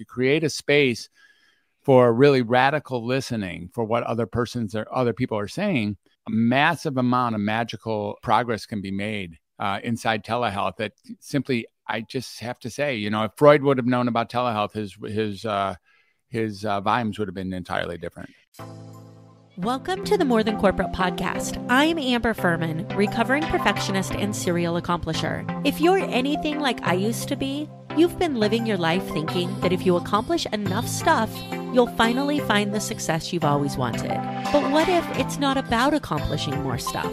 you create a space for really radical listening for what other persons or other people are saying, a massive amount of magical progress can be made uh, inside telehealth that simply I just have to say, you know, if Freud would have known about telehealth, his his uh, his uh, volumes would have been entirely different. Welcome to the More Than Corporate podcast. I'm Amber Furman, recovering perfectionist and serial accomplisher. If you're anything like I used to be, you've been living your life thinking that if you accomplish enough stuff, you'll finally find the success you've always wanted. But what if it's not about accomplishing more stuff?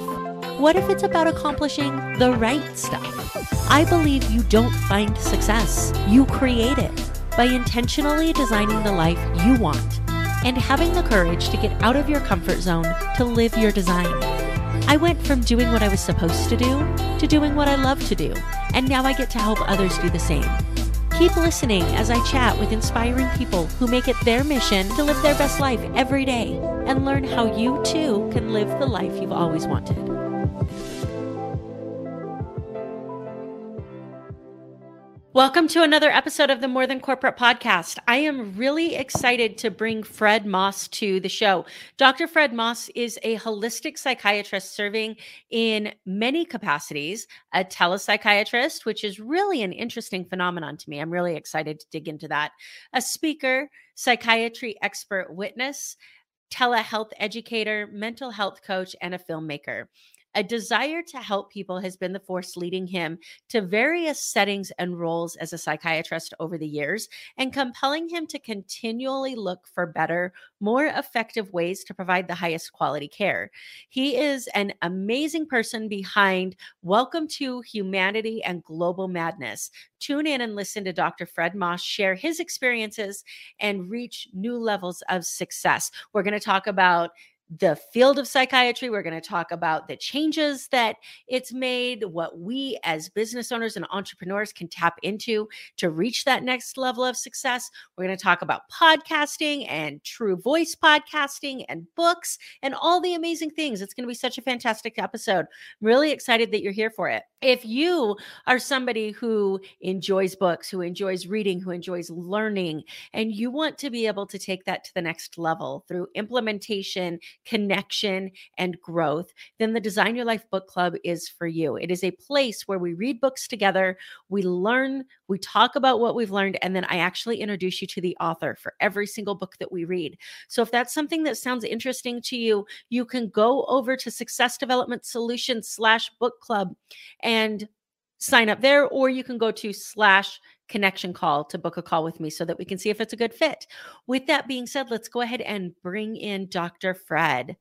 What if it's about accomplishing the right stuff? I believe you don't find success, you create it by intentionally designing the life you want and having the courage to get out of your comfort zone to live your design. I went from doing what I was supposed to do to doing what I love to do, and now I get to help others do the same. Keep listening as I chat with inspiring people who make it their mission to live their best life every day and learn how you too can live the life you've always wanted. Welcome to another episode of the More Than Corporate podcast. I am really excited to bring Fred Moss to the show. Dr. Fred Moss is a holistic psychiatrist serving in many capacities, a telepsychiatrist, which is really an interesting phenomenon to me. I'm really excited to dig into that. A speaker, psychiatry expert witness, telehealth educator, mental health coach, and a filmmaker. A desire to help people has been the force leading him to various settings and roles as a psychiatrist over the years and compelling him to continually look for better, more effective ways to provide the highest quality care. He is an amazing person behind Welcome to Humanity and Global Madness. Tune in and listen to Dr. Fred Moss share his experiences and reach new levels of success. We're going to talk about the field of psychiatry. We're going to talk about the changes that it's made, what we as business owners and entrepreneurs can tap into to reach that next level of success. We're going to talk about podcasting and true voice podcasting and books and all the amazing things. It's going to be such a fantastic episode. I'm really excited that you're here for it. If you are somebody who enjoys books, who enjoys reading, who enjoys learning, and you want to be able to take that to the next level through implementation, connection, and growth, then the Design Your Life Book Club is for you. It is a place where we read books together, we learn, we talk about what we've learned, and then I actually introduce you to the author for every single book that we read. So if that's something that sounds interesting to you, you can go over to Success Development Solutions slash book club and sign up there, or you can go to slash connection call to book a call with me so that we can see if it's a good fit. With that being said, let's go ahead and bring in Dr. Fred.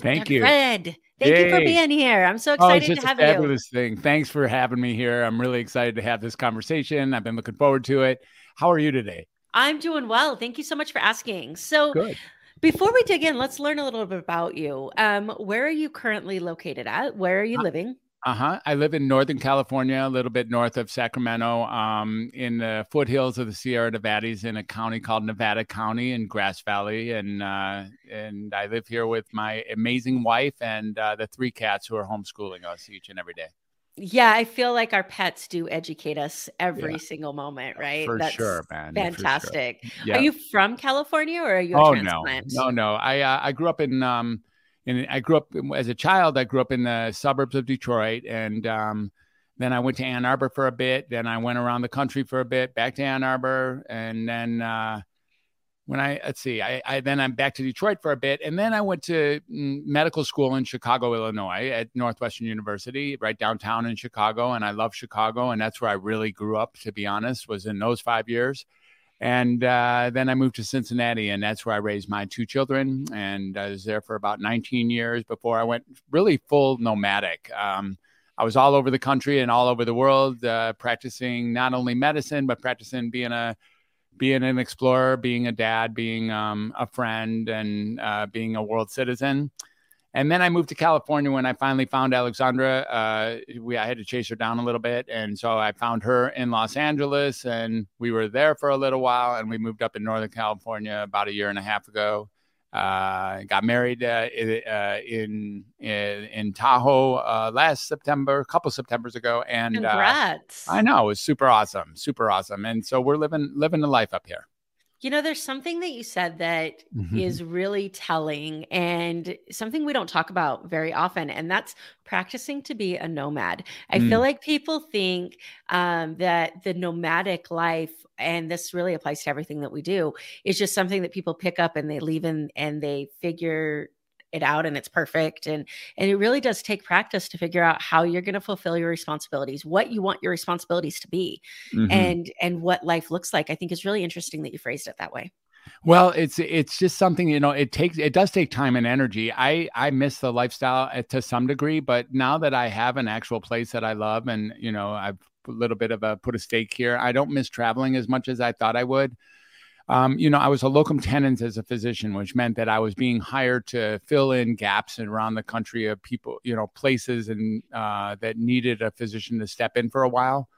Thank Dr. you. Fred, thank Yay. you for being here. I'm so Oh, excited just to a have you. fabulous thing. Thanks for having me here. I'm really excited to have this conversation. I've been looking forward to it. How are you today? I'm doing well. Thank you so much for asking. So, Good. before we dig in, let's learn a little bit about you. Um, where are you currently located at? Where are you living? Uh huh. I live in Northern California, a little bit north of Sacramento, um, in the foothills of the Sierra Nevadas, in a county called Nevada County in Grass Valley, and uh, and I live here with my amazing wife and uh, the three cats who are homeschooling us each and every day. Yeah, I feel like our pets do educate us every Yeah. single moment, right? For That's sure, man. For sure. Fantastic. Yeah. Are you from California or are you a oh no, transplant? no, no. I uh, I grew up in um, in I grew up as a child. I grew up in the suburbs of Detroit, and um, then I went to Ann Arbor for a bit. Then I went around the country for a bit, back to Ann Arbor, and then uh, when I let's see, I, I then I'm back to Detroit for a bit, and then I went to mm, medical school in Chicago, Illinois, at Northwestern University, right downtown in Chicago, and I love Chicago, and that's where I really grew up. To be honest, was in those five years. And uh, then I moved to Cincinnati, and that's where I raised my two children. And I was there for about 19 years before I went really full nomadic. Um, I was all over the country and all over the world, uh, practicing not only medicine but practicing being a being an explorer, being a dad, being um, a friend, and uh, being a world citizen. And then I moved to California when I finally found Alexandra. Uh, we I had to chase her down a little bit, and so I found her in Los Angeles, and we were there for a little while, and we moved up in Northern California about a year and a half ago. Uh, got married uh, uh, in, in in Tahoe uh, last September, a couple of September's ago, and uh, Congrats. I know it was super awesome, super awesome, and so we're living living the life up here. You know, there's something that you said that Mhm. is really telling and something we don't talk about very often, and that's practicing to be a nomad. I feel Mm. like people think um, that the nomadic life, and this really applies to everything that we do, is just something that people pick up and they leave in and they figure it out and it's perfect and and it really does take practice to figure out how you're going to fulfill your responsibilities what you want your responsibilities to be Mhm. and and what life looks like i think is really interesting that you phrased it that way Well, it's it's just something you know. It takes it does take time and energy. I I miss the lifestyle uh, to some degree, but now that I have an actual place that I love, and you know, I've a little bit of a put a stake here. I don't miss traveling as much as I thought I would. Um, you know, I was a locum tenens as a physician, which meant that I was being hired to fill in gaps around the country of people, you know, places and uh, that needed a physician to step in for a while.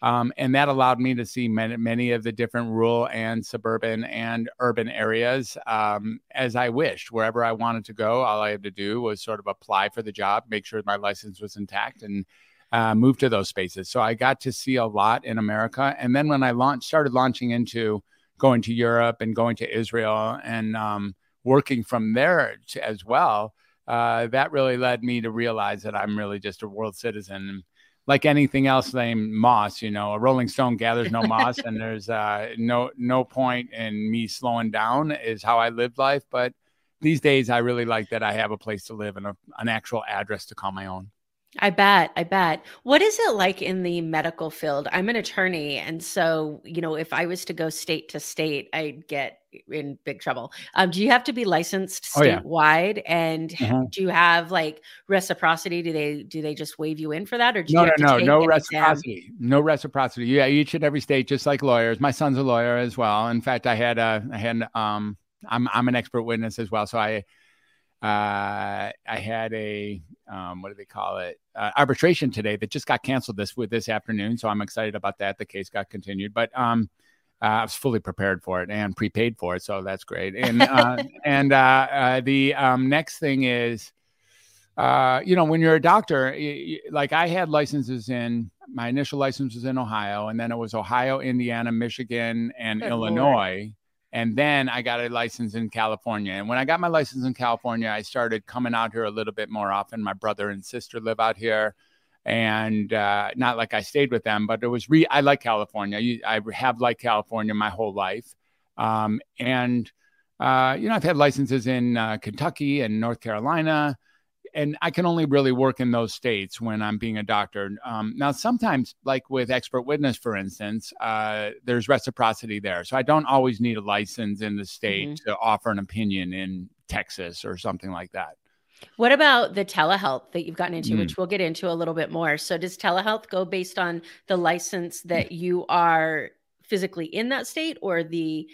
Um, and that allowed me to see many, many of the different rural and suburban and urban areas um, as I wished. Wherever I wanted to go, all I had to do was sort of apply for the job, make sure my license was intact, and uh, move to those spaces. So I got to see a lot in America. And then when I launched, started launching into going to Europe and going to Israel and um, working from there as well, uh, that really led me to realize that I'm really just a world citizen. Like anything else named moss you know a rolling stone gathers no moss and there's uh, no no point in me slowing down is how i lived life but these days i really like that i have a place to live and a, an actual address to call my own I bet. I bet. What is it like in the medical field? I'm an attorney. And so, you know, if I was to go state to state, I'd get in big trouble. Um, do you have to be licensed Oh, yeah. statewide? And Mhm. do you have like reciprocity? Do they do they just wave you in for that? Or do no no no no an exam? reciprocity no reciprocity yeah each and every state just like lawyers my son's a lawyer as well in fact i had a i had um i'm i'm an expert witness as well so i uh, I had a um, what do they call it uh, arbitration today that just got canceled this with this afternoon. So I'm excited about that. The case got continued, but um, uh, I was fully prepared for it and prepaid for it, so that's great. And uh, and uh, uh, the um, next thing is, uh, you know, when you're a doctor, y- y- like I had licenses in my initial license was in Ohio, and then it was Ohio, Indiana, Michigan, and Good Lord. And then I got a license in California. And when I got my license in California, I started coming out here a little bit more often. My brother and sister live out here. And uh, not like I stayed with them, but it was re I like California. I have liked California my whole life. Um, and, uh, you know, I've had licenses in uh, Kentucky and North Carolina and I can only really work in those states when I'm being a doctor. Um, now, sometimes, like with expert witness, for instance, uh, there's reciprocity there, so I don't always need a license in the state Mhm. to offer an opinion in Texas or something like that. What about the telehealth that you've gotten into, Mm. which we'll get into a little bit more? So, does telehealth go based on the license that you are physically in that state or the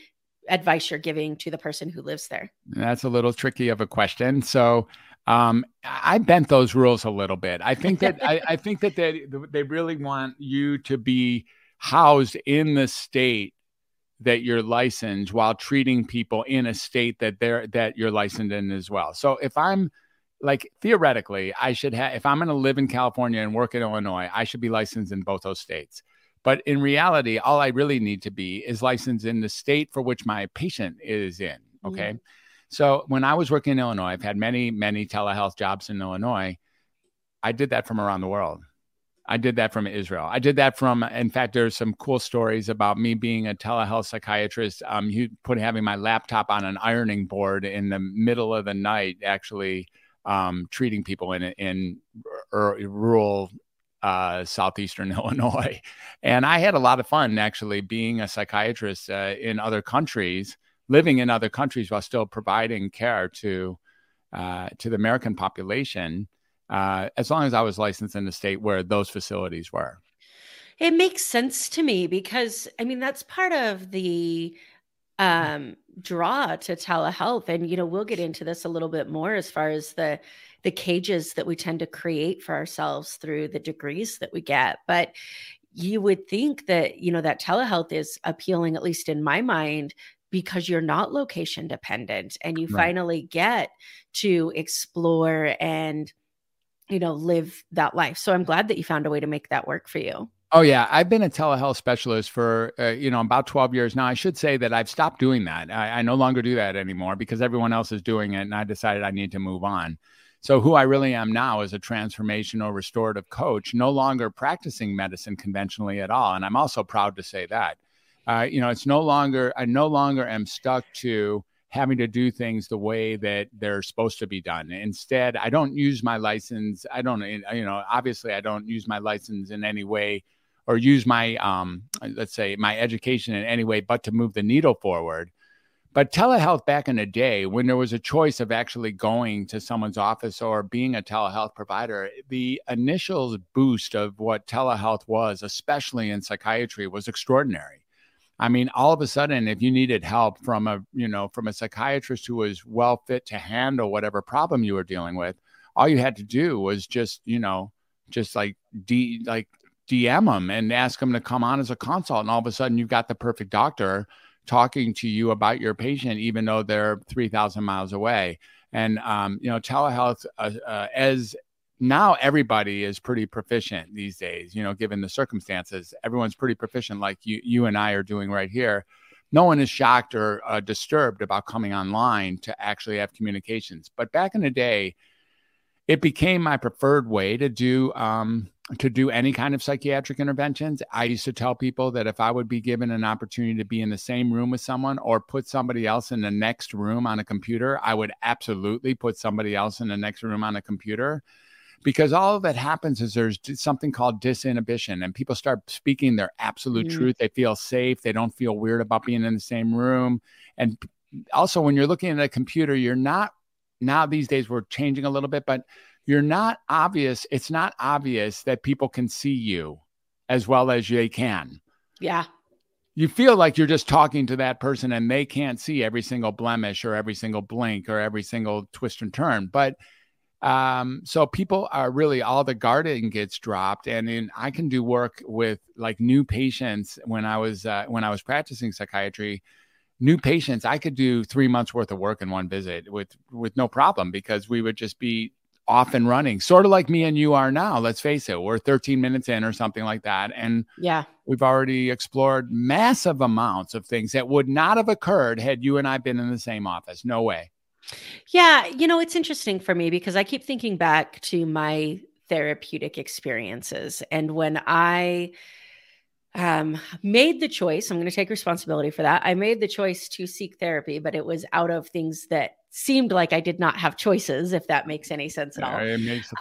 advice you're giving to the person who lives there? That's a little tricky of a question. So um, I bent those rules a little bit. I think that I, I think that they they really want you to be housed in the state that you're licensed while treating people in a state that they're that you're licensed in as well. So if I'm like theoretically, I should have if I'm going to live in California and work in Illinois, I should be licensed in both those states. But in reality, all I really need to be is licensed in the state for which my patient is in. Okay. So when I was working in Illinois, I've had many, many telehealth jobs in Illinois. I did that from around the world. I did that from Israel. I did that from, in fact, there's some cool stories about me being a telehealth psychiatrist. Um, you put having my laptop on an ironing board in the middle of the night, actually um, treating people in in r- rural uh, southeastern Illinois, and I had a lot of fun actually being a psychiatrist uh, in other countries, living in other countries while still providing care to uh, to the American population uh, as long as I was licensed in the state where those facilities were. It makes sense to me because I mean that's part of the um draw to telehealth and you know we'll get into this a little bit more as far as the the cages that we tend to create for ourselves through the degrees that we get but you would think that you know that telehealth is appealing at least in my mind because you're not location dependent and you Right. finally get to explore and you know live that life so i'm glad that you found a way to make that work for you Oh yeah, I've been a telehealth specialist for uh, you know about twelve years now. I should say that I've stopped doing that. I, I no longer do that anymore because everyone else is doing it, and I decided I need to move on. So, who I really am now is a transformational restorative coach, no longer practicing medicine conventionally at all. And I'm also proud to say that. Uh, you know, it's no longer, I no longer am stuck to having to do things the way that they're supposed to be done. Instead, I don't use my license. I don't, you know, obviously, I don't use my license in any way or use my, um, let's say, my education in any way but to move the needle forward. But telehealth back in the day, when there was a choice of actually going to someone's office or being a telehealth provider, the initial boost of what telehealth was, especially in psychiatry, was extraordinary. I mean, all of a sudden, if you needed help from a, you know, from a psychiatrist who was well fit to handle whatever problem you were dealing with, all you had to do was just, you know, just like D like DM them and ask them to come on as a consult. And all of a sudden you've got the perfect doctor talking to you about your patient, even though they're 3,000 miles away. And, um, you know, telehealth, uh, uh, as now everybody is pretty proficient these days, you know, given the circumstances, everyone's pretty proficient, like you, you and I are doing right here. No one is shocked or uh, disturbed about coming online to actually have communications. But back in the day, it became my preferred way to do um, to do any kind of psychiatric interventions. I used to tell people that if I would be given an opportunity to be in the same room with someone or put somebody else in the next room on a computer, I would absolutely put somebody else in the next room on a computer. Because all that happens is there's something called disinhibition, and people start speaking their absolute mm-hmm. truth. They feel safe. They don't feel weird about being in the same room. And also, when you're looking at a computer, you're not now these days we're changing a little bit, but you're not obvious. It's not obvious that people can see you as well as they can. Yeah. You feel like you're just talking to that person and they can't see every single blemish or every single blink or every single twist and turn. But um, so people are really all the guarding gets dropped, and in, I can do work with like new patients when I was uh, when I was practicing psychiatry new patients, I could do three months worth of work in one visit with with no problem because we would just be off and running, sort of like me and you are now. Let's face it, we're 13 minutes in or something like that, and yeah, we've already explored massive amounts of things that would not have occurred had you and I been in the same office. No way. Yeah, you know, it's interesting for me because I keep thinking back to my therapeutic experiences and when I um, made the choice. I'm going to take responsibility for that. I made the choice to seek therapy, but it was out of things that seemed like I did not have choices, if that makes any sense at all. It makes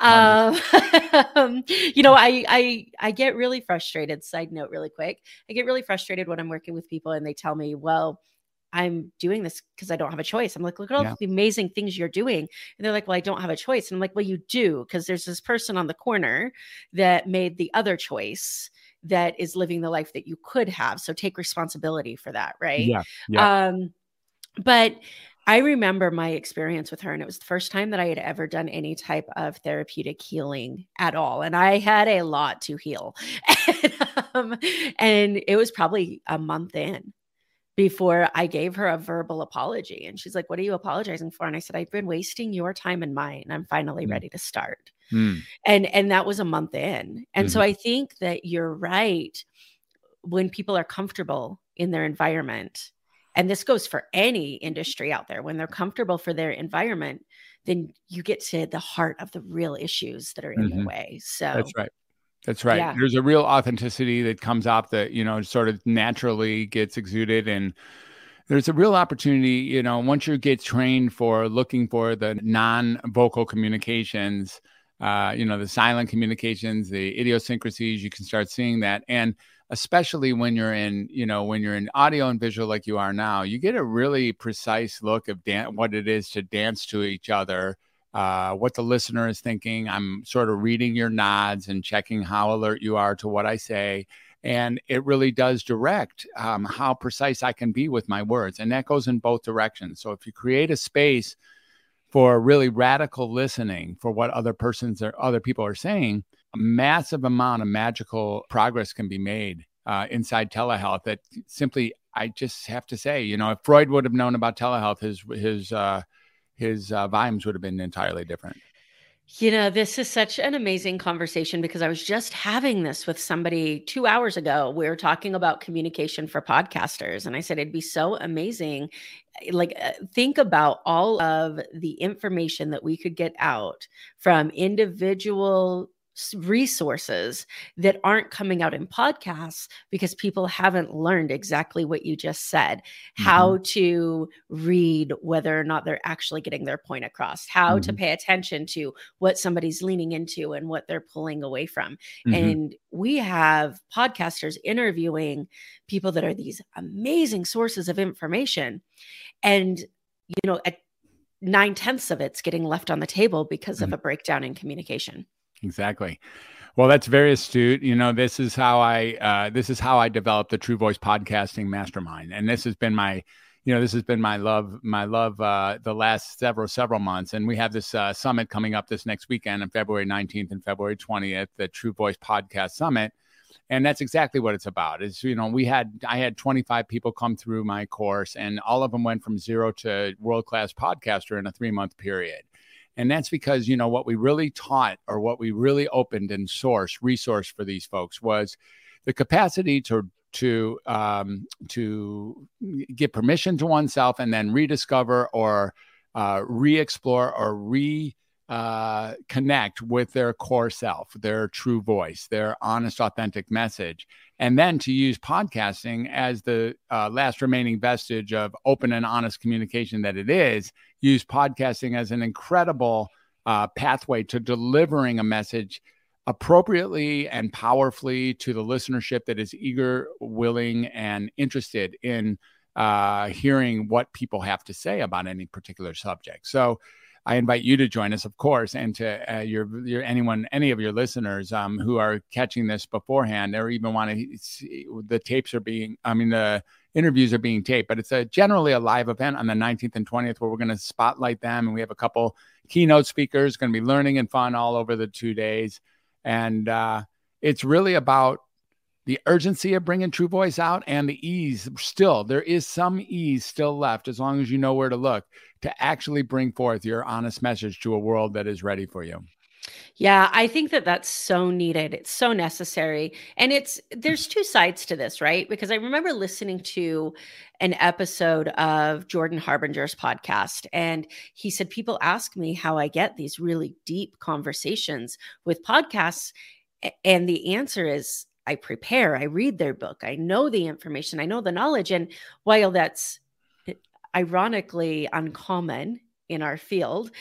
um, you know, I, I I get really frustrated. Side note, really quick, I get really frustrated when I'm working with people and they tell me, "Well, I'm doing this because I don't have a choice." I'm like, "Look at all yeah. the amazing things you're doing," and they're like, "Well, I don't have a choice." And I'm like, "Well, you do because there's this person on the corner that made the other choice." that is living the life that you could have. So take responsibility for that, right? Yeah. yeah. Um, but I remember my experience with her, and it was the first time that I had ever done any type of therapeutic healing at all. And I had a lot to heal. and, um, and it was probably a month in before I gave her a verbal apology. And she's like, What are you apologizing for? And I said, I've been wasting your time and mine. I'm finally mm. ready to start. Mm. And and that was a month in. And mm-hmm. so I think that you're right. When people are comfortable in their environment, and this goes for any industry out there, when they're comfortable for their environment, then you get to the heart of the real issues that are in mm-hmm. the way. So that's right. That's right. Yeah. There's a real authenticity that comes out that, you know, sort of naturally gets exuded. And there's a real opportunity, you know, once you get trained for looking for the non vocal communications, uh, you know, the silent communications, the idiosyncrasies, you can start seeing that. And especially when you're in, you know, when you're in audio and visual like you are now, you get a really precise look of dan- what it is to dance to each other uh, what the listener is thinking. I'm sort of reading your nods and checking how alert you are to what I say. And it really does direct um, how precise I can be with my words. And that goes in both directions. So if you create a space for really radical listening for what other persons or other people are saying, a massive amount of magical progress can be made uh, inside telehealth that simply I just have to say, you know, if Freud would have known about telehealth, his his uh, his uh, volumes would have been entirely different. You know, this is such an amazing conversation because I was just having this with somebody two hours ago. We were talking about communication for podcasters, and I said it'd be so amazing. Eh, like, uh, think about all of the information that we could get out from individual resources that aren't coming out in podcasts because people haven't learned exactly what you just said mm-hmm. how to read whether or not they're actually getting their point across how mm-hmm. to pay attention to what somebody's leaning into and what they're pulling away from mm-hmm. and we have podcasters interviewing people that are these amazing sources of information and you know at nine tenths of it's getting left on the table because of mm-hmm. a breakdown in communication Exactly. Well, that's very astute. You know, this is how I uh, this is how I developed the True Voice Podcasting Mastermind, and this has been my, you know, this has been my love, my love, uh, the last several several months. And we have this uh, summit coming up this next weekend on February nineteenth and February twentieth, the True Voice Podcast Summit, and that's exactly what it's about. Is you know, we had I had twenty five people come through my course, and all of them went from zero to world class podcaster in a three month period. And that's because, you know, what we really taught or what we really opened and source resource for these folks was the capacity to to um, to get permission to oneself and then rediscover or uh, re-explore or re uh, connect with their core self, their true voice, their honest, authentic message, and then to use podcasting as the uh, last remaining vestige of open and honest communication that it is, use podcasting as an incredible uh, pathway to delivering a message appropriately and powerfully to the listenership that is eager, willing, and interested in uh, hearing what people have to say about any particular subject. So, I invite you to join us, of course, and to uh, your, your anyone, any of your listeners um, who are catching this beforehand or even want to see the tapes are being, I mean, the interviews are being taped, but it's a generally a live event on the 19th and 20th where we're going to spotlight them. And we have a couple keynote speakers going to be learning and fun all over the two days. And uh, it's really about the urgency of bringing True Voice out and the ease. Still, there is some ease still left as long as you know where to look to actually bring forth your honest message to a world that is ready for you. Yeah, I think that that's so needed. It's so necessary. And it's there's two sides to this, right? Because I remember listening to an episode of Jordan Harbinger's podcast and he said people ask me how I get these really deep conversations with podcasts and the answer is I prepare, I read their book, I know the information, I know the knowledge. And while that's ironically uncommon in our field,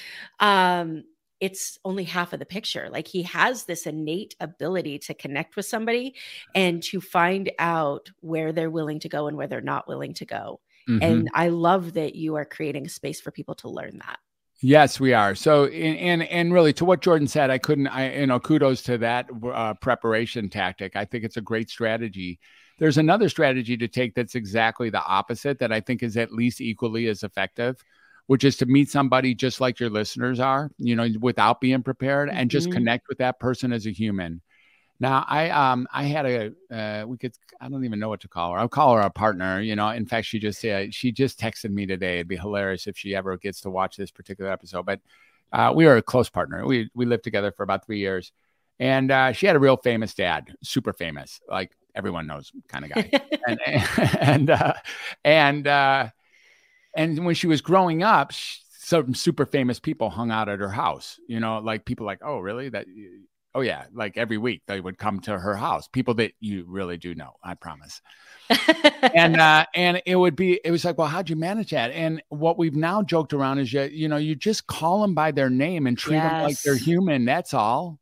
um, it's only half of the picture. Like he has this innate ability to connect with somebody and to find out where they're willing to go and where they're not willing to go. Mm-hmm. And I love that you are creating a space for people to learn that. Yes, we are. So, and and really, to what Jordan said, I couldn't. I you know, kudos to that uh, preparation tactic. I think it's a great strategy. There's another strategy to take that's exactly the opposite that I think is at least equally as effective, which is to meet somebody just like your listeners are, you know, without being prepared, and just mm-hmm. connect with that person as a human. Now, I um I had a uh, we could I don't even know what to call her. I'll call her a partner. You know, in fact, she just uh, she just texted me today. It'd be hilarious if she ever gets to watch this particular episode. But uh, we are a close partner. We we lived together for about three years, and uh, she had a real famous dad, super famous, like everyone knows kind of guy. and and uh, and uh, and when she was growing up. She, some super famous people hung out at her house, you know, like people like, oh, really? That Oh yeah, like every week they would come to her house. People that you really do know, I promise. and uh, and it would be it was like, well, how'd you manage that? And what we've now joked around is you you know you just call them by their name and treat yes. them like they're human. That's all.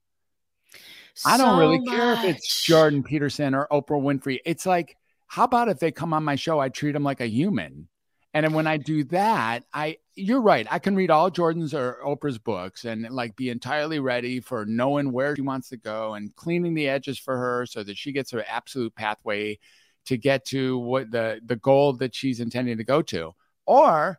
So I don't really much. care if it's Jordan Peterson or Oprah Winfrey. It's like, how about if they come on my show, I treat them like a human. And then when I do that, I you're right. I can read all Jordan's or Oprah's books and like be entirely ready for knowing where she wants to go and cleaning the edges for her so that she gets her absolute pathway to get to what the the goal that she's intending to go to. Or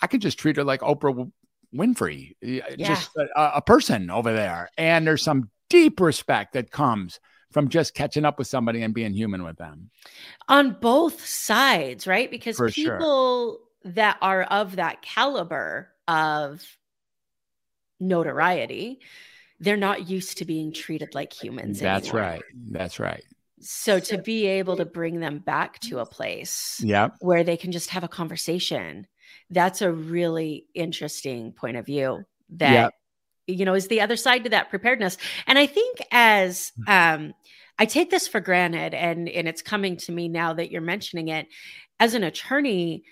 I could just treat her like Oprah Winfrey, yeah. just a, a person over there. And there's some deep respect that comes from just catching up with somebody and being human with them. On both sides, right? Because For people sure. that are of that caliber of notoriety, they're not used to being treated like humans. That's anymore. right. That's right. So to be able to bring them back to a place Yeah. where they can just have a conversation, that's a really interesting point of view that Yep. You know is the other side to that preparedness. And I think as um I take this for granted and and it's coming to me now that you're mentioning it as an attorney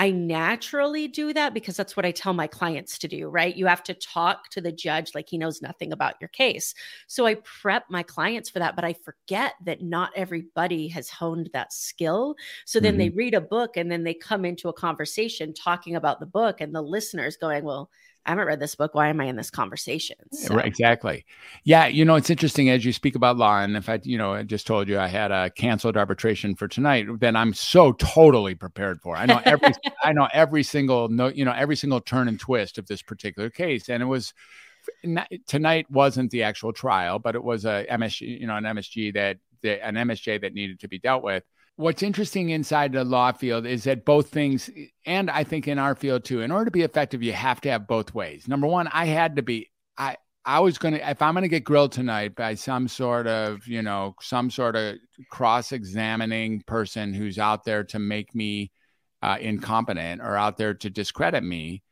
I naturally do that because that's what I tell my clients to do, right? You have to talk to the judge like he knows nothing about your case. So I prep my clients for that, but I forget that not everybody has honed that skill. So then they read a book and then they come into a conversation talking about the book, and the listeners going, Well, I haven't read this book. Why am I in this conversation? So, Right, exactly. Yeah, you know, it's interesting as you speak about law, and if I, you know, I just told you I had a canceled arbitration for tonight, then I'm so totally prepared for. I know every, I know every single no, you know, every single turn and twist of this particular case, and it was tonight wasn't the actual trial, but it was a MSG, you know, an MSG that, that an MSJ that needed to be dealt with. What's interesting inside the law field is that both things, and I think in our field too, in order to be effective, you have to have both ways. Number one, I had to be, I, I was going to, if I'm going to get grilled tonight by some sort of, you know, some sort of cross examining person who's out there to make me uh, incompetent or out there to discredit me,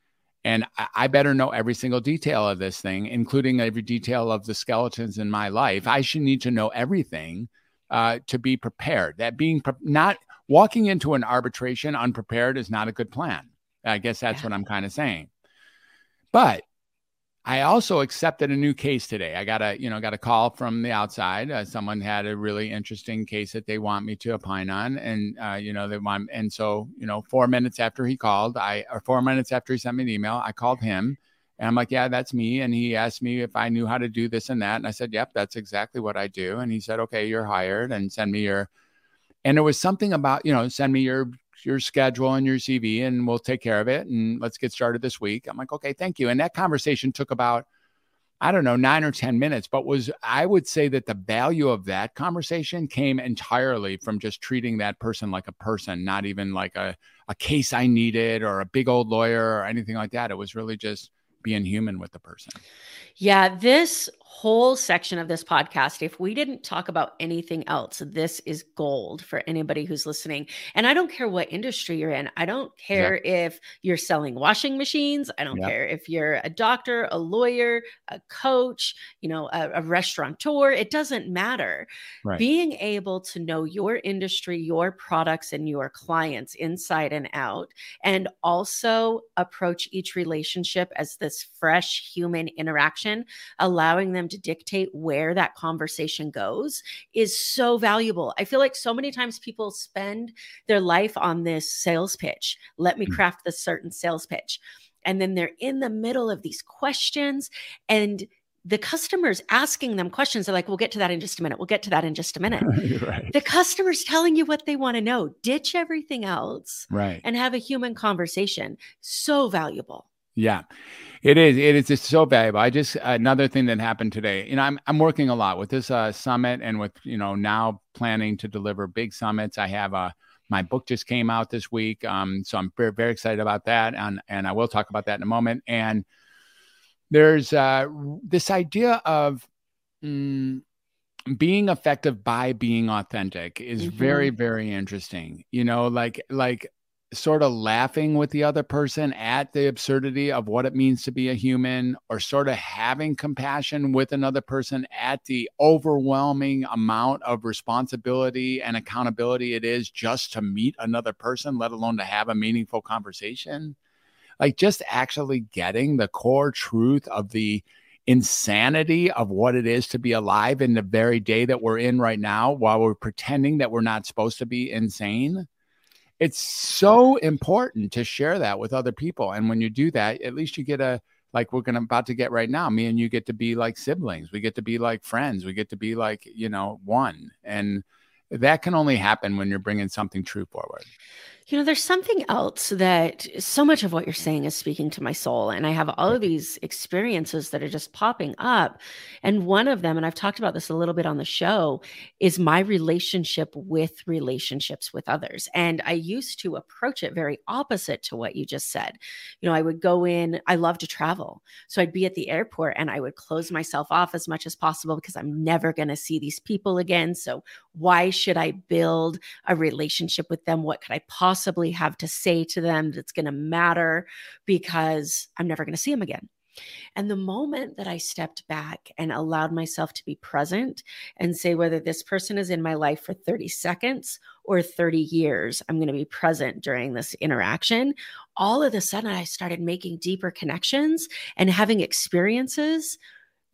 and I, I better know every single detail of this thing, including every detail of the skeletons in my life. I should need to know everything uh, to be prepared. That being pre- not walking into an arbitration unprepared is not a good plan. I guess that's Yeah. what I'm kind of saying. But I also accepted a new case today. I got a, you know, got a call from the outside. Uh, someone had a really interesting case that they want me to opine on, and uh, you know, they want. And so, you know, four minutes after he called, I or four minutes after he sent me an email, I called him, and I'm like, "Yeah, that's me." And he asked me if I knew how to do this and that, and I said, "Yep, that's exactly what I do." And he said, "Okay, you're hired, and send me your." And it was something about, you know, send me your your schedule and your CV and we'll take care of it and let's get started this week. I'm like, okay, thank you. And that conversation took about, I don't know, nine or 10 minutes, but was, I would say that the value of that conversation came entirely from just treating that person like a person, not even like a, a case I needed or a big old lawyer or anything like that. It was really just being human with the person. Yeah, this whole section of this podcast, if we didn't talk about anything else, this is gold for anybody who's listening. And I don't care what industry you're in. I don't care if you're selling washing machines. I don't Yeah. care if you're a doctor, a lawyer, a coach, you know, a, a restaurateur. It doesn't matter. Right. Being able to know your industry, your products, and your clients inside and out, and also approach each relationship as this fresh human interaction, allowing them to dictate where that conversation goes is so valuable. I feel like so many times people spend their life on this sales pitch. Let me Mm. craft this certain sales pitch. And then they're in the middle of these questions and the customers asking them questions. They're like, we'll get to that in just a minute. We'll get to that in just a minute. right. the customer's telling you what they want to know. Ditch everything else Right. and have a human conversation. So valuable. Yeah, it is. It is just so valuable. I just another thing that happened today. You know, I'm I'm working a lot with this uh, summit and with you know now planning to deliver big summits. I have a my book just came out this week, um, so I'm very very excited about that, and and I will talk about that in a moment. And there's uh, this idea of. Mm, being effective by being authentic is Mhm. very very interesting you know like like sort of laughing with the other person at the absurdity of what it means to be a human or sort of having compassion with another person at the overwhelming amount of responsibility and accountability it is just to meet another person let alone to have a meaningful conversation. Like just actually getting the core truth of the insanity of what it is to be alive in the very day that we're in right now while we're pretending that we're not supposed to be insane it's so important to share that with other people and when you do that at least you get a like we're gonna about to get right now me and you get to be like siblings we get to be like friends we get to be like you know one and that can only happen when you're bringing something true forward You know, there's something else that so much of what you're saying is speaking to my soul. And I have all of mm-hmm. these experiences that are just popping up. And one of them, and I've talked about this a little bit on the show, is my relationship with relationships with others. And I used to approach it very opposite to what you just said. You know, I would go in, I love to travel. So I'd be at the airport and I would close myself off as much as possible because I'm never going to see these people again. So why should I build a relationship with them? What could I possibly have to say to them that's going to matter because I'm never going to see them again? And the moment that I stepped back and allowed myself to be present and say whether this person is in my life for 30 seconds or 30 years, I'm going to be present during this interaction. All of a sudden, I started making deeper connections and having experiences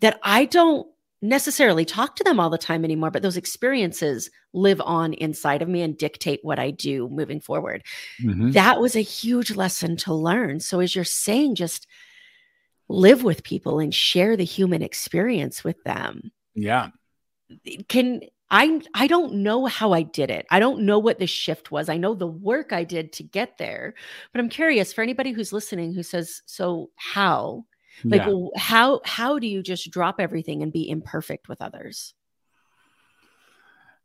that I don't necessarily talk to them all the time anymore, but those experiences live on inside of me and dictate what I do moving forward. Mm-hmm. That was a huge lesson to learn. So, as you're saying, just live with people and share the human experience with them. Yeah. Can I I don't know how I did it. I don't know what the shift was. I know the work I did to get there, but I'm curious for anybody who's listening who says, "So how?" Like yeah. how how do you just drop everything and be imperfect with others?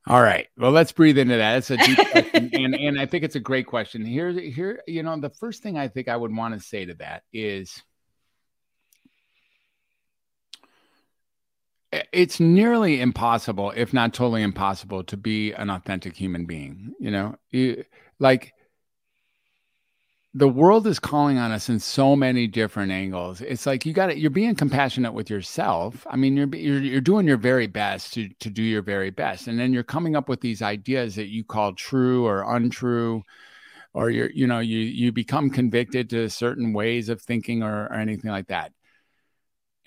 All right. Well, let's breathe into that. It's a deep question, and and I think it's a great question. Here, here, you know, the first thing I think I would want to say to that is, it's nearly impossible, if not totally impossible, to be an authentic human being. You know, you, like the world is calling on us in so many different angles. It's like you got it. You're being compassionate with yourself. I mean, you're, you're you're doing your very best to to do your very best, and then you're coming up with these ideas that you call true or untrue, or you're you know you you become convicted to certain ways of thinking or, or anything like that,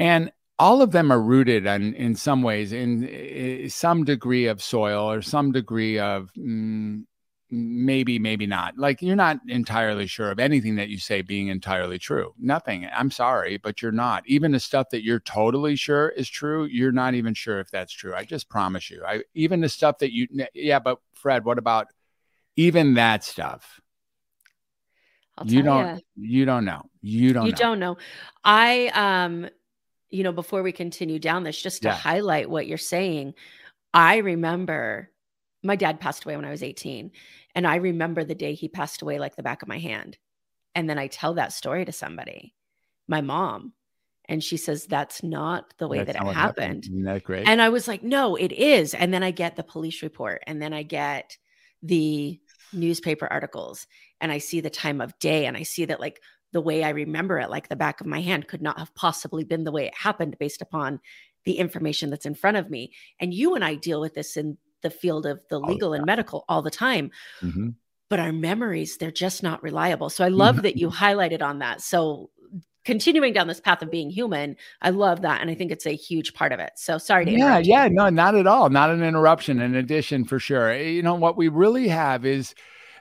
and all of them are rooted in in some ways in, in some degree of soil or some degree of mm, maybe maybe not like you're not entirely sure of anything that you say being entirely true nothing i'm sorry but you're not even the stuff that you're totally sure is true you're not even sure if that's true i just promise you i even the stuff that you yeah but fred what about even that stuff you don't you. you. don't know you don't you know. don't know i um you know before we continue down this just to yeah. highlight what you're saying i remember my dad passed away when I was 18. And I remember the day he passed away like the back of my hand. And then I tell that story to somebody, my mom, and she says, That's not the way That's that it happened. happened. That great? And I was like, No, it is. And then I get the police report, and then I get the newspaper articles, and I see the time of day, and I see that like the way I remember it, like the back of my hand, could not have possibly been the way it happened based upon the information that's in front of me. And you and I deal with this in the field of the legal and medical all the time. Mm-hmm. But our memories, they're just not reliable. So I love that you highlighted on that. So continuing down this path of being human, I love that. And I think it's a huge part of it. So sorry to Yeah, yeah, no, not at all. Not an interruption. In addition, for sure. Eh, you know, what we really have is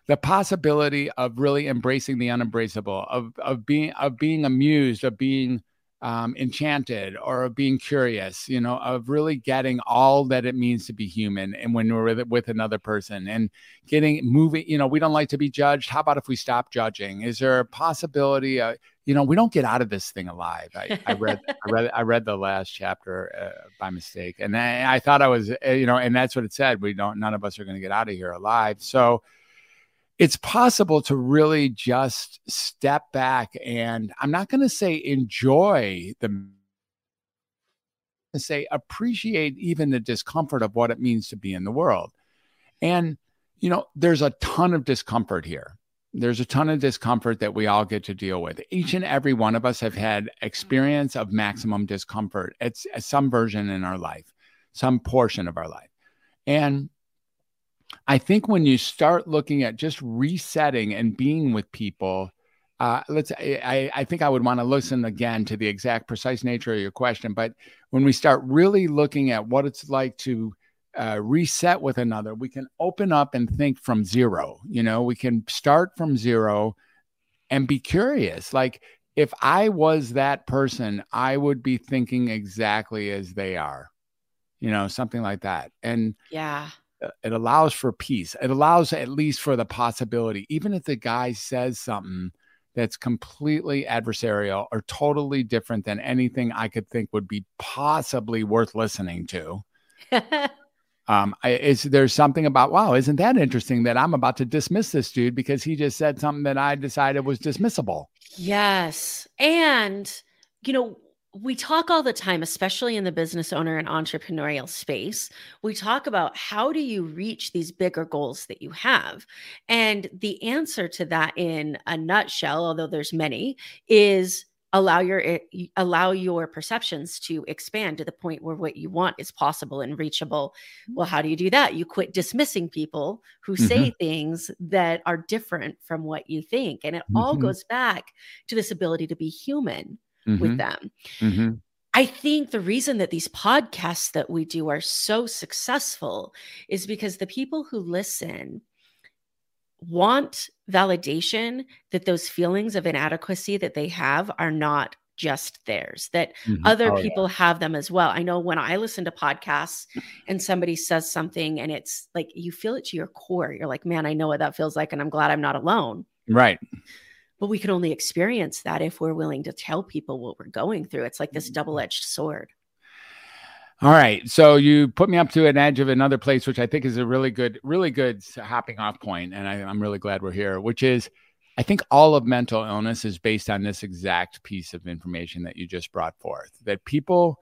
the possibility of really embracing the unembraceable, of of being of being amused, of being um, enchanted or of being curious, you know, of really getting all that it means to be human. And when we're with, with another person and getting moving, you know, we don't like to be judged. How about if we stop judging? Is there a possibility? Uh, you know, we don't get out of this thing alive. I, I read, I read, I read the last chapter uh, by mistake, and I, I thought I was, uh, you know, and that's what it said. We don't, none of us are going to get out of here alive. So, it's possible to really just step back and I'm not going to say enjoy the say appreciate even the discomfort of what it means to be in the world. And you know, there's a ton of discomfort here. There's a ton of discomfort that we all get to deal with. Each and every one of us have had experience of maximum discomfort. It's some version in our life, some portion of our life. And I think when you start looking at just resetting and being with people, uh, let's I, I think I would want to listen again to the exact precise nature of your question. But when we start really looking at what it's like to uh, reset with another, we can open up and think from zero. You know, we can start from zero and be curious. Like if I was that person, I would be thinking exactly as they are, you know, something like that. And yeah, it allows for peace. It allows at least for the possibility, even if the guy says something that's completely adversarial or totally different than anything I could think would be possibly worth listening to. um, I, is there's something about wow, isn't that interesting that I'm about to dismiss this dude because he just said something that I decided was dismissible. Yes, and you know we talk all the time, especially in the business owner and entrepreneurial space. We talk about how do you reach these bigger goals that you have? And the answer to that in a nutshell, although there's many, is allow your eh, allow your perceptions to expand to the point where what you want is possible and reachable well how do you do that you quit dismissing people who mm-hmm. say things that are different from what you think and it mm-hmm. all goes back to this ability to be human mm-hmm. with them. Mm-hmm. I think the reason that these podcasts that we do are so successful is because the people who listen want validation that those feelings of inadequacy that they have are not just theirs, that mm-hmm. other oh, people yeah. have them as well. I know when I listen to podcasts and somebody says something and it's like you feel it to your core, you're like, man, I know what that feels like. And I'm glad I'm not alone. Right but we can only experience that if we're willing to tell people what we're going through. It's like this mm-hmm. double edged sword. All right. So you put me up to an edge of another place, which I think is a really good, really good hopping off point, And I, I'm really glad we're here, which is I think all of mental illness is based on this exact piece of information that you just brought forth that people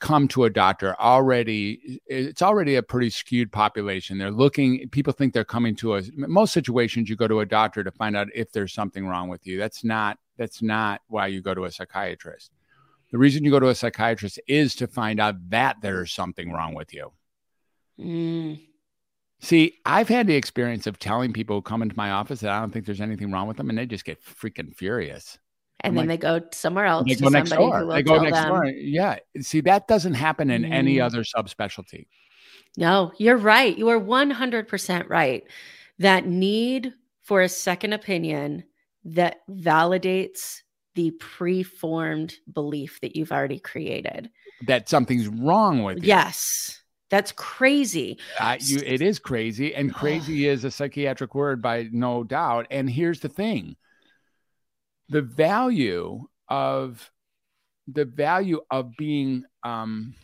come to a doctor already it's already a pretty skewed population. They're looking people think they're coming to us most situations you go to a doctor to find out if there's something wrong with you. That's not that's not why you go to a psychiatrist. The reason you go to a psychiatrist is to find out that there's something wrong with you. Mm. see i've had the experience of telling people who come into my office that i don't think there's anything wrong with them and they just get freaking furious and I'm then like, they go somewhere else. They go next door. They go next them. door. Yeah. See, that doesn't happen in mm. any other subspecialty. No, you're right. You are 100% right. That need for a second opinion that validates the preformed belief that you've already created. That something's wrong with you. Yes. That's crazy. Uh, you, it is crazy. And crazy is a psychiatric word by no doubt. And here's the thing the value of the value of being um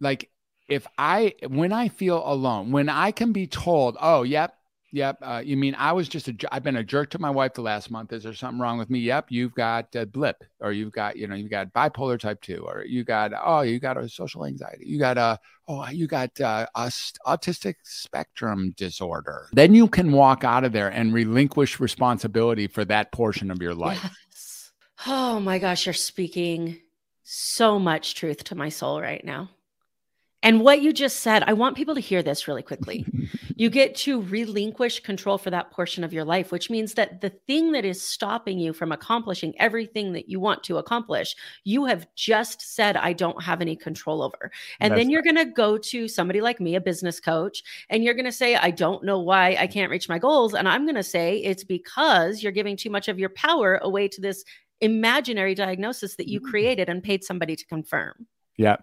like if i when i feel alone when i can be told oh yep Yep. Uh, you mean I was just a, I've been a jerk to my wife the last month. Is there something wrong with me? Yep. You've got a blip or you've got, you know, you've got bipolar type two or you got, oh, you got a social anxiety. You got a, oh, you got uh, a autistic spectrum disorder. Then you can walk out of there and relinquish responsibility for that portion of your life. Yes. Oh my gosh. You're speaking so much truth to my soul right now. And what you just said, I want people to hear this really quickly. you get to relinquish control for that portion of your life, which means that the thing that is stopping you from accomplishing everything that you want to accomplish, you have just said, I don't have any control over. And That's then you're going to go to somebody like me, a business coach, and you're going to say, I don't know why I can't reach my goals. And I'm going to say, it's because you're giving too much of your power away to this imaginary diagnosis that you mm. created and paid somebody to confirm. Yeah.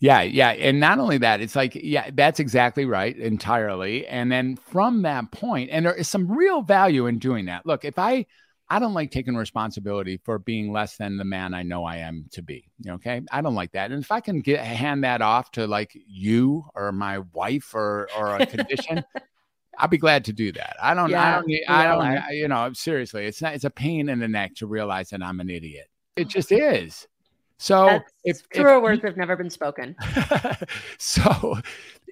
Yeah. Yeah. And not only that, it's like, yeah, that's exactly right entirely. And then from that point, and there is some real value in doing that. Look, if I, I don't like taking responsibility for being less than the man I know I am to be. Okay. I don't like that. And if I can get hand that off to like you or my wife or, or a condition, I'll be glad to do that. I don't, yeah, I don't, I don't, I, you know, seriously, it's not, it's a pain in the neck to realize that I'm an idiot. It just is. So that's if truer if, words have never been spoken. so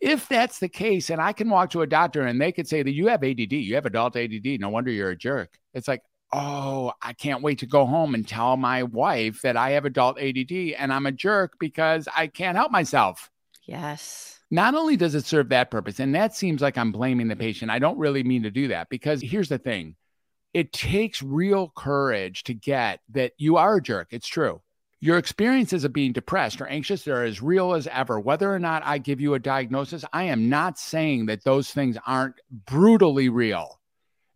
if that's the case, and I can walk to a doctor and they could say that you have ADD, you have adult ADD, no wonder you're a jerk. It's like, oh, I can't wait to go home and tell my wife that I have adult ADD and I'm a jerk because I can't help myself. Yes. Not only does it serve that purpose, and that seems like I'm blaming the patient. I don't really mean to do that because here's the thing it takes real courage to get that you are a jerk. It's true. Your experiences of being depressed or anxious are as real as ever. Whether or not I give you a diagnosis, I am not saying that those things aren't brutally real.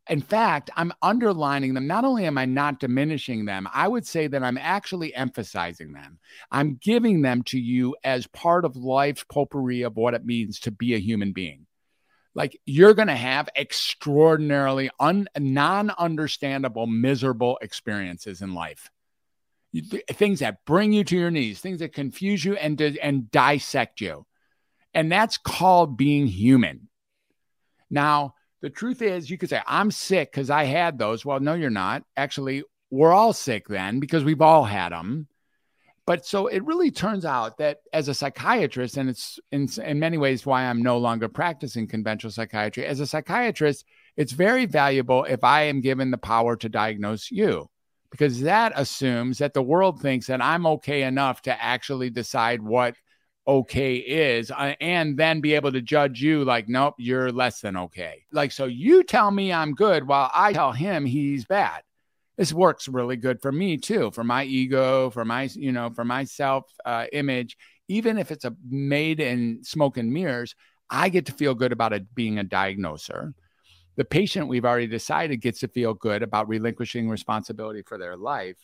In fact, I'm underlining them. Not only am I not diminishing them, I would say that I'm actually emphasizing them. I'm giving them to you as part of life's potpourri of what it means to be a human being. like you're going to have extraordinarily un, non-understandable miserable experiences in life things that bring you to your knees things that confuse you and and dissect you. And that's called being human. Now the truth is you could say i'm sick because i had those. Well no you're not. Actually we're all sick then because we've all had them but so it really turns out that as a psychiatrist, and it's in, in many ways why I'm no longer practicing conventional psychiatry, as a psychiatrist, it's very valuable if I am given the power to diagnose you, because that assumes that the world thinks that I'm okay enough to actually decide what okay is uh, and then be able to judge you like nope you're less than okay. Like so you tell me i'm good while i tell him he's bad. This works really good for me too for my ego for my you know for my self uh, image. Even if it's a made in smoke and mirrors i get to feel good about it being a diagnoser the patient we've already decided gets to feel good about relinquishing responsibility for their life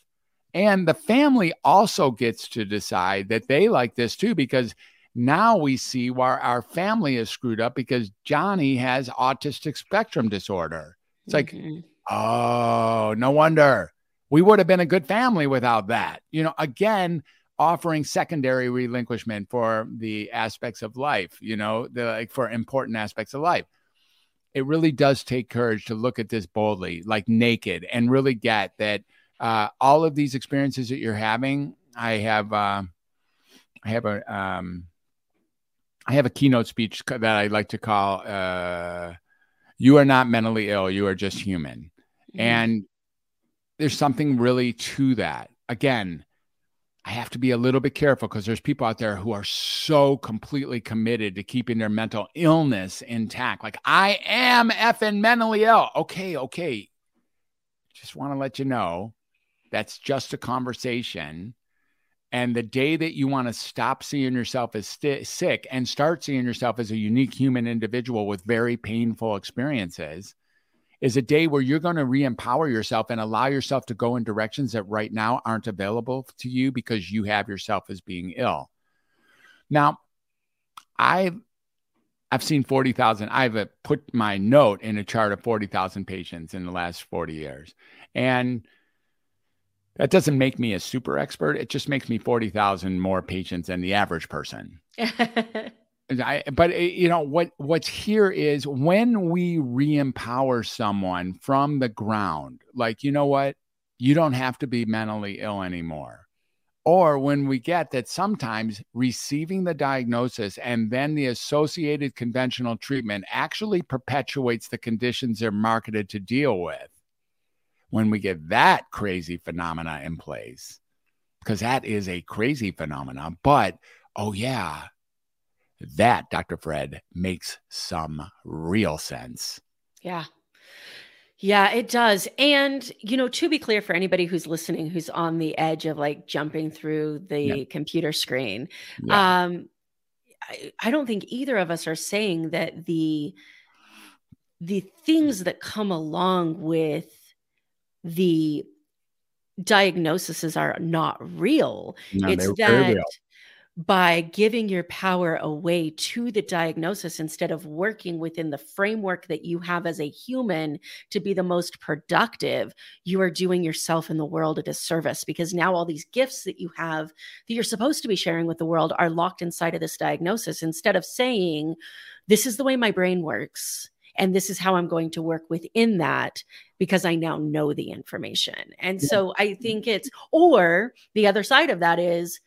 and the family also gets to decide that they like this too because now we see why our family is screwed up because johnny has autistic spectrum disorder it's like mm-hmm Oh, no wonder. We would have been a good family without that. You know, again, offering secondary relinquishment for the aspects of life, you know, the like for important aspects of life. It really does take courage to look at this boldly, like naked, and really get that uh, all of these experiences that you're having. I have, uh, I have a, um, I have a keynote speech that I like to call uh, "You are not mentally ill; you are just human." Mm-hmm. And there's something really to that. Again, I have to be a little bit careful because there's people out there who are so completely committed to keeping their mental illness intact. Like, I am effing mentally ill. Okay, okay. Just want to let you know that's just a conversation. And the day that you want to stop seeing yourself as st- sick and start seeing yourself as a unique human individual with very painful experiences, is a day where you're going to re-empower yourself and allow yourself to go in directions that right now aren't available to you because you have yourself as being ill. Now, I've I've seen 40,000. I've uh, put my note in a chart of 40,000 patients in the last 40 years. And that doesn't make me a super expert. It just makes me 40,000 more patients than the average person. I, but eh, you know what what's here is when we re-empower someone from the ground like you know what? You don't have to be mentally ill anymore. Or when we get that sometimes receiving the diagnosis and then the associated conventional treatment actually perpetuates the conditions they're marketed to deal with when we get that crazy phenomena in place because that is a crazy phenomena but oh yeah that, Dr. Fred, makes some real sense. Yeah. Yeah, it does. And, you know, to be clear for anybody who's listening who's on the edge of like jumping through the yeah. computer screen, yeah. um, I, I don't think either of us are saying that the the things that come along with the diagnoses are not real. No, it's that by giving your power away to the diagnosis instead of working within the framework that you have as a human to be the most productive, you are doing yourself and the world a disservice because now all these gifts that you have that you're supposed to be sharing with the world are locked inside of this diagnosis instead of saying, This is the way my brain works. And this is how I'm going to work within that because I now know the information. And so I think it's, or the other side of that is,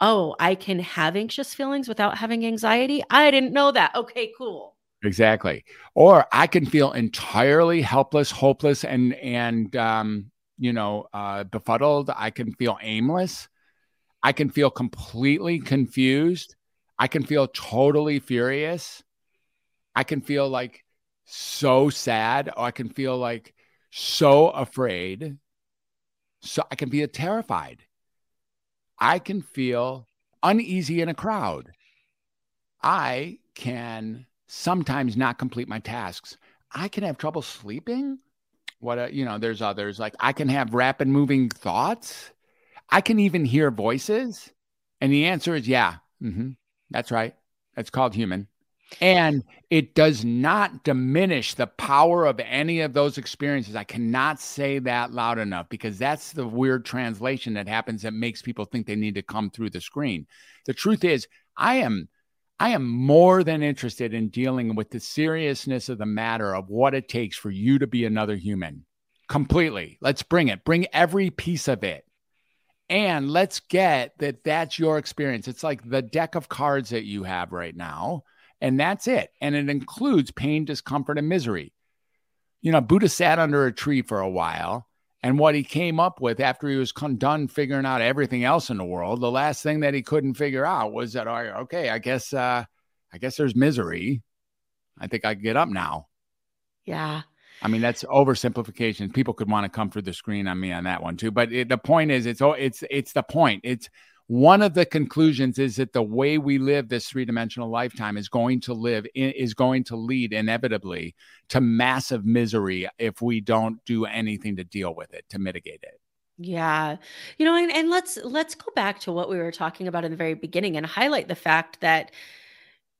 oh, I can have anxious feelings without having anxiety. I didn't know that. Okay, cool. Exactly. Or I can feel entirely helpless, hopeless, and and um, you know, uh, befuddled. I can feel aimless. I can feel completely confused. I can feel totally furious. I can feel like so sad. Or I can feel like so afraid. So I can be terrified. I can feel uneasy in a crowd. I can sometimes not complete my tasks. I can have trouble sleeping. What, a, you know, there's others like I can have rapid moving thoughts. I can even hear voices. And the answer is yeah, mm-hmm, that's right. That's called human. And it does not diminish the power of any of those experiences. I cannot say that loud enough because that's the weird translation that happens that makes people think they need to come through the screen. The truth is, I am I am more than interested in dealing with the seriousness of the matter of what it takes for you to be another human. Completely. Let's bring it. Bring every piece of it. And let's get that that's your experience. It's like the deck of cards that you have right now and that's it. And it includes pain, discomfort, and misery. You know, Buddha sat under a tree for a while. And what he came up with after he was done figuring out everything else in the world, the last thing that he couldn't figure out was that, okay, I guess, uh, I guess there's misery. I think I get up now. Yeah. I mean, that's oversimplification. People could want to come through the screen on me on that one too. But it, the point is, it's it's it's the point. It's one of the conclusions is that the way we live this three-dimensional lifetime is going to live is going to lead inevitably to massive misery if we don't do anything to deal with it to mitigate it. Yeah. You know and, and let's let's go back to what we were talking about in the very beginning and highlight the fact that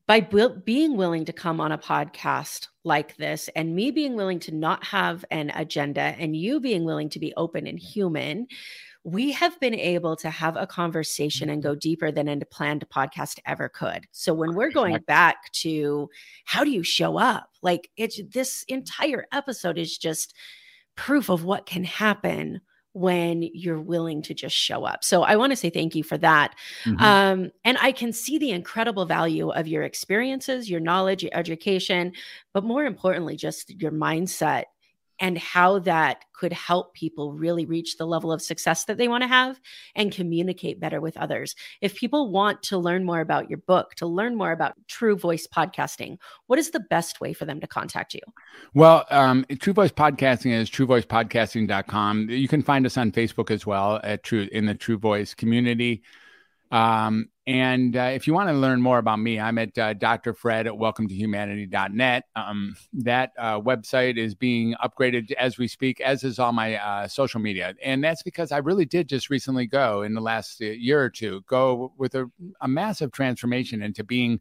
by being willing to come on a podcast like this and me being willing to not have an agenda and you being willing to be open and human we have been able to have a conversation and mm-hmm. go deeper than a planned podcast ever could. So when we're going back to how do you show up? Like it's this entire episode is just proof of what can happen when you're willing to just show up. So I want to say thank you for that. Mm-hmm. Um, and I can see the incredible value of your experiences, your knowledge, your education, but more importantly, just your mindset and how that could help people really reach the level of success that they want to have and communicate better with others. If people want to learn more about your book, to learn more about True Voice podcasting, what is the best way for them to contact you? Well, um, True Voice Podcasting is truevoicepodcasting.com. You can find us on Facebook as well at True in the True Voice community. Um, and uh, if you want to learn more about me, I'm at uh, Dr. Fred at welcometohumanity.net. Um, that uh, website is being upgraded as we speak, as is all my uh, social media. And that's because I really did just recently go in the last uh, year or two, go with a, a massive transformation into being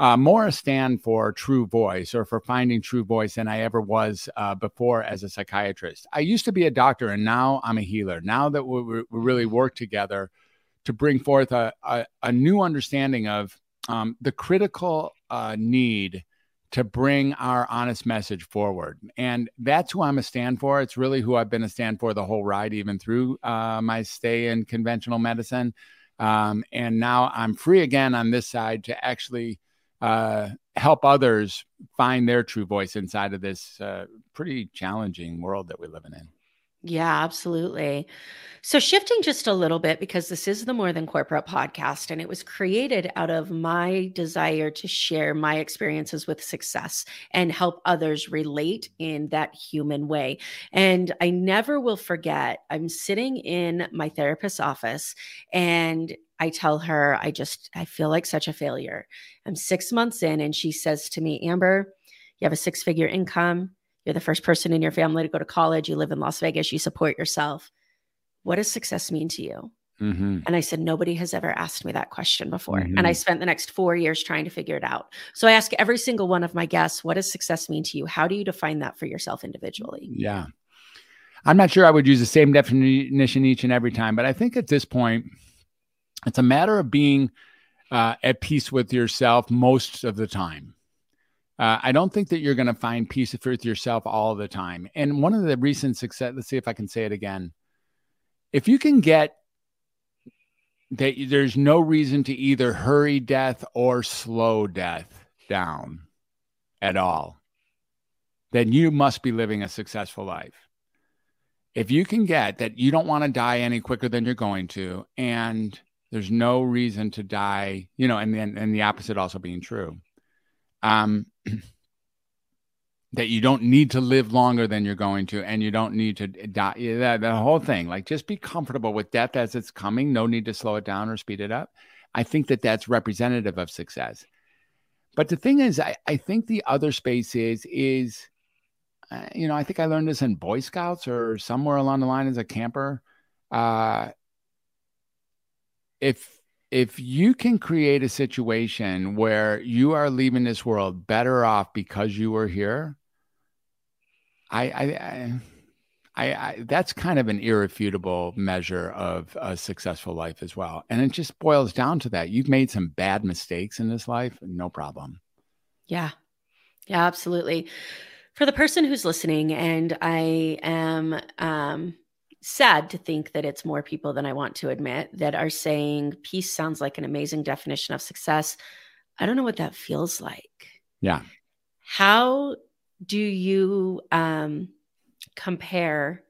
uh, more a stand for true voice or for finding true voice than I ever was before as a psychiatrist. I used to be a doctor and now I'm a healer. Now that we, we really work together, to bring forth a, a, a new understanding of um, the critical uh, need to bring our honest message forward. And that's who I'm a stand for. It's really who I've been a stand for the whole ride, even through uh, my stay in conventional medicine. Um, and now I'm free again on this side to actually uh, help others find their true voice inside of this uh, pretty challenging world that we're living in. Yeah, absolutely. So, shifting just a little bit because this is the More Than Corporate podcast, and it was created out of my desire to share my experiences with success and help others relate in that human way. And I never will forget, I'm sitting in my therapist's office and I tell her, I just, I feel like such a failure. I'm six months in, and she says to me, Amber, you have a six figure income you're the first person in your family to go to college. You live in Las Vegas. You support yourself. What does success mean to you? Mm-hmm. And I said, nobody has ever asked me that question before. Mm-hmm. And I spent the next four years trying to figure it out. So I ask every single one of my guests, what does success mean to you? How do you define that for yourself individually? Yeah. I'm not sure I would use the same definition each and every time, but I think at this point, it's a matter of being uh, at peace with yourself most of the time. Uh, I don't think that you're going to find peace with yourself all the time. And one of the recent success, let's see if I can say it again. If you can get that there's no reason to either hurry death or slow death down at all, then you must be living a successful life. If you can get that you don't want to die any quicker than you're going to, and there's no reason to die, you know, and then and the opposite also being true um, that you don't need to live longer than you're going to, and you don't need to die. That the whole thing, like just be comfortable with death as it's coming. No need to slow it down or speed it up. I think that that's representative of success. But the thing is, I, I think the other space is is, uh, you know, I think I learned this in Boy Scouts or somewhere along the line as a camper. Uh, if if you can create a situation where you are leaving this world better off because you were here, I, I, I, I, I that's kind of an irrefutable measure of a successful life as well. And it just boils down to that. You've made some bad mistakes in this life, no problem. Yeah. Yeah, absolutely. For the person who's listening, and I am um, sad to think that it's more people than I want to admit that are saying peace sounds like an amazing definition of success. I don't know what that feels like. Yeah. How do you um, compare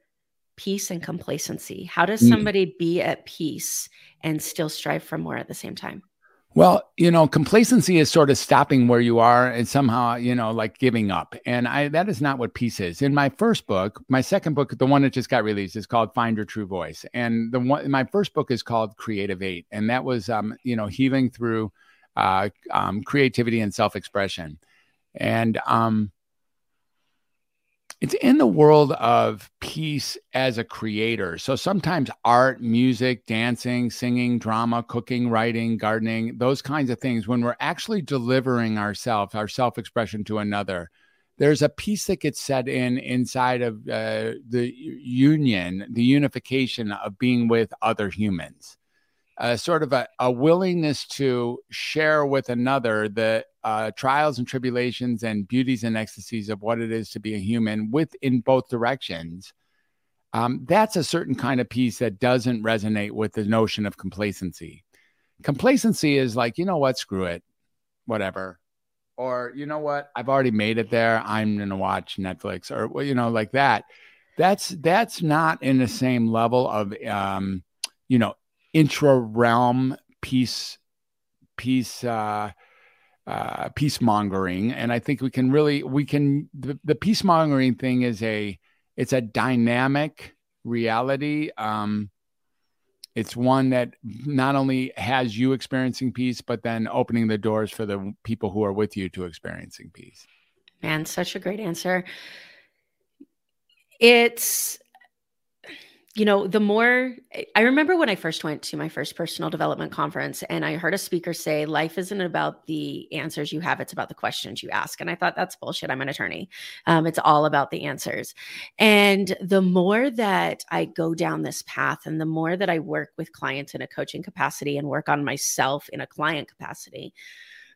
peace and complacency? How does mm. somebody be at peace and still strive for more at the same time? Well, you know, complacency is sort of stopping where you are and somehow, you know, like giving up. And I that is not what peace is. In my first book, my second book, the one that just got released, is called Find Your True Voice. And the one my first book is called Creativate. And that was um, you know, healing through uh um creativity and self-expression. And um it's in the world of peace as a creator. So sometimes art, music, dancing, singing, drama, cooking, writing, gardening, those kinds of things, when we're actually delivering ourselves, our self expression to another, there's a piece that gets set in inside of uh, the union, the unification of being with other humans. Uh, sort of a, a willingness to share with another the uh, trials and tribulations and beauties and ecstasies of what it is to be a human with in both directions um, that's a certain kind of peace that doesn't resonate with the notion of complacency. Complacency is like you know what? Screw it. Whatever. Or you know what? I've already made it there. I'm gonna watch netflix or you know like that. That's that's not in the same level of um you know intra realm peace peace uh uh, peace mongering, and I think we can really we can the, the peace mongering thing is a it's a dynamic reality. Um, it's one that not only has you experiencing peace, but then opening the doors for the people who are with you to experiencing peace. Man, such a great answer. It's you know, the more I remember when I first went to my first personal development conference and I heard a speaker say, life isn't about the answers you have, it's about the questions you ask. And I thought, that's bullshit. I'm an attorney. Um, it's all about the answers. And the more that I go down this path and the more that I work with clients in a coaching capacity and work on myself in a client capacity,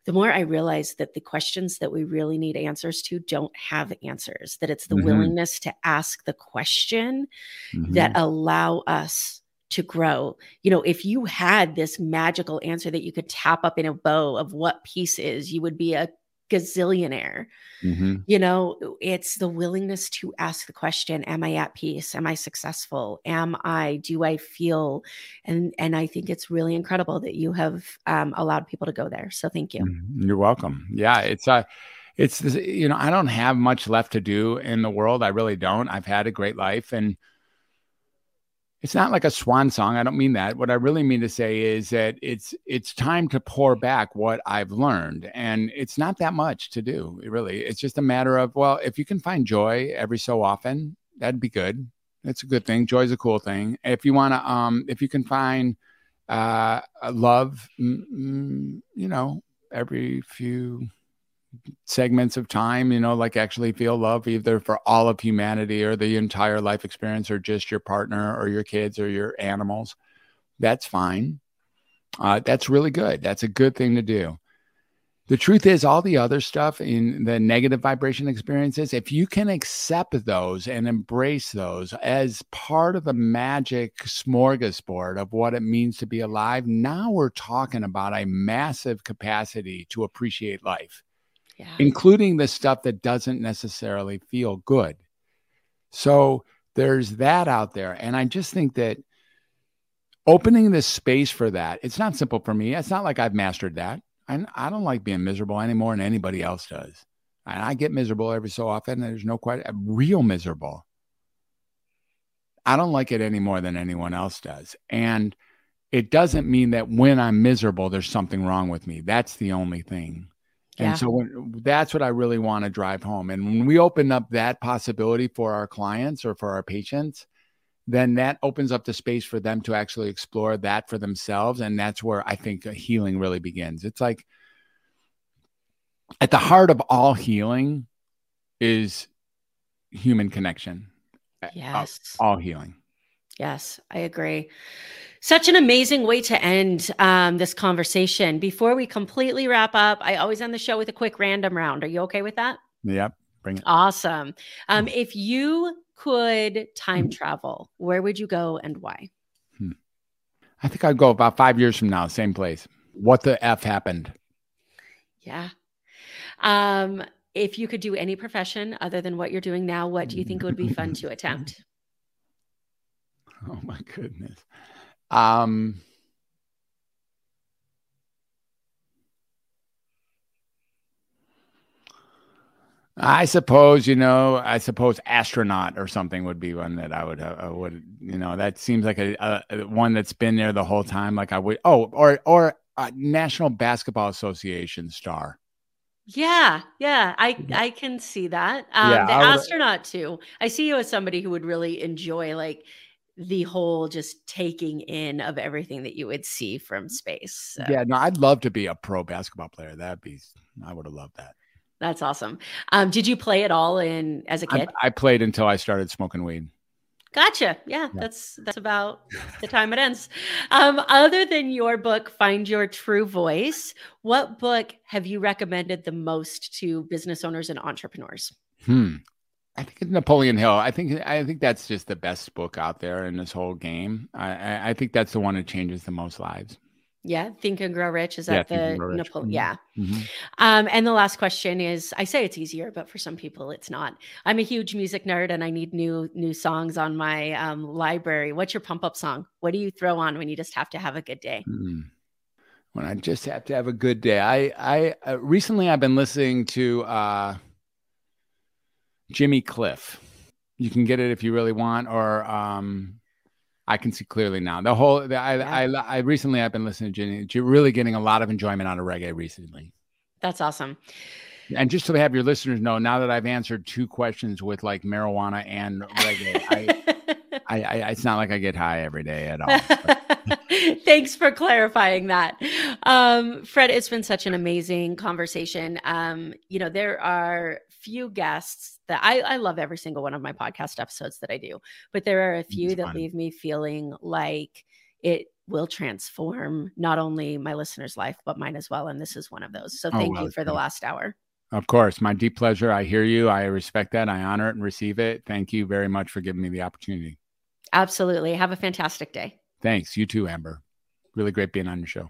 the more I realize that the questions that we really need answers to don't have answers, that it's the mm-hmm. willingness to ask the question mm-hmm. that allow us to grow. You know, if you had this magical answer that you could tap up in a bow of what peace is, you would be a gazillionaire. Mm-hmm. You know, it's the willingness to ask the question, am I at peace? Am I successful? Am I, do I feel? And and I think it's really incredible that you have um, allowed people to go there. So thank you. Mm-hmm. You're welcome. Yeah, it's uh it's you know, I don't have much left to do in the world. I really don't. I've had a great life and it's not like a swan song i don't mean that. What i really mean to say is that it's it's time to pour back what i've learned and it's not that much to do really. It's just a matter of well if you can find joy every so often that'd be good. That's a good thing. Joy's a cool thing. If you want to um if you can find uh love mm, you know every few segments of time, you know, like actually feel love either for all of humanity or the entire life experience or just your partner or your kids or your animals, that's fine. Uh, that's really good. That's a good thing to do. The truth is, all the other stuff in the negative vibration experiences, if you can accept those and embrace those as part of the magic smorgasbord of what it means to be alive, now we're talking about a massive capacity to appreciate life including the stuff that doesn't necessarily feel good. So there's that out there. And I just think that opening this space for that, it's not simple for me. It's not like I've mastered that. I, I don't like being miserable any more than anybody else does. And I get miserable every so often. There's no quite uh, real miserable. I don't like it any more than anyone else does. And it doesn't mean that when I'm miserable, there's something wrong with me. That's the only thing. And so when, that's what I really want to drive home. And when we open up that possibility for our clients or for our patients, then that opens up the space for them to actually explore that for themselves. And that's where I think healing really begins. It's like at the heart of all healing is human connection. Yes. All healing. Yes, I agree. Such an amazing way to end um, this conversation. Before we completely wrap up, I always end the show with a quick random round. Are you okay with that? Yep. Bring it. Awesome. Um, if you could time travel, where would you go and why? Hmm. I think I'd go about five years from now, same place. What the F happened? Yeah. Um, if you could do any profession other than what you're doing now, what do you think would be fun to attempt? Oh my goodness. Um, I suppose you know. I suppose astronaut or something would be one that I would uh, would you know. That seems like a, a, one that's been there the whole time. Like I would. Oh, or or National Basketball Association star. Yeah, yeah, I I can see that. Um, yeah, the astronaut too. I see you as somebody who would really enjoy like the whole just taking in of everything that you would see from space. So. Yeah, no, I'd love to be a pro basketball player. That'd be I would have loved that. That's awesome. Um, did you play at all in as a kid? I, I played until I started smoking weed. Gotcha. Yeah, yeah, that's that's about the time it ends. Um, other than your book, Find Your True Voice, what book have you recommended the most to business owners and entrepreneurs? Hmm. I think it's Napoleon Hill. I think I think that's just the best book out there in this whole game. I, I think that's the one that changes the most lives. Yeah, Think and Grow Rich. Is that yeah, the Napoleon? Mm-hmm. Yeah. Mm-hmm. Um, and the last question is: I say it's easier, but for some people, it's not. I'm a huge music nerd, and I need new new songs on my um, library. What's your pump up song? What do you throw on when you just have to have a good day? Mm. When I just have to have a good day, I I uh, recently I've been listening to uh, Jimmy Cliff. You can get it if you really want, or um, I can see clearly now. The whole, the, I, yeah. I, I, recently I've been listening to Jenny, really getting a lot of enjoyment out of reggae recently. That's awesome. And just to have your listeners know, now that I've answered two questions with like marijuana and reggae, I, I, I, it's not like I get high every day at all. Thanks for clarifying that. Um, Fred, it's been such an amazing conversation. Um, you know, there are few guests that I, I love every single one of my podcast episodes that I do, but there are a few that leave me feeling like it will transform not only my listeners' life, but mine as well. And this is one of those. So oh, thank oh, well, you for the last hour. Of course, my deep pleasure. I hear you. I respect that. I honor it and receive it. Thank you very much for giving me the opportunity. Absolutely. Have a fantastic day. Thanks. You too, Amber. Really great being on your show.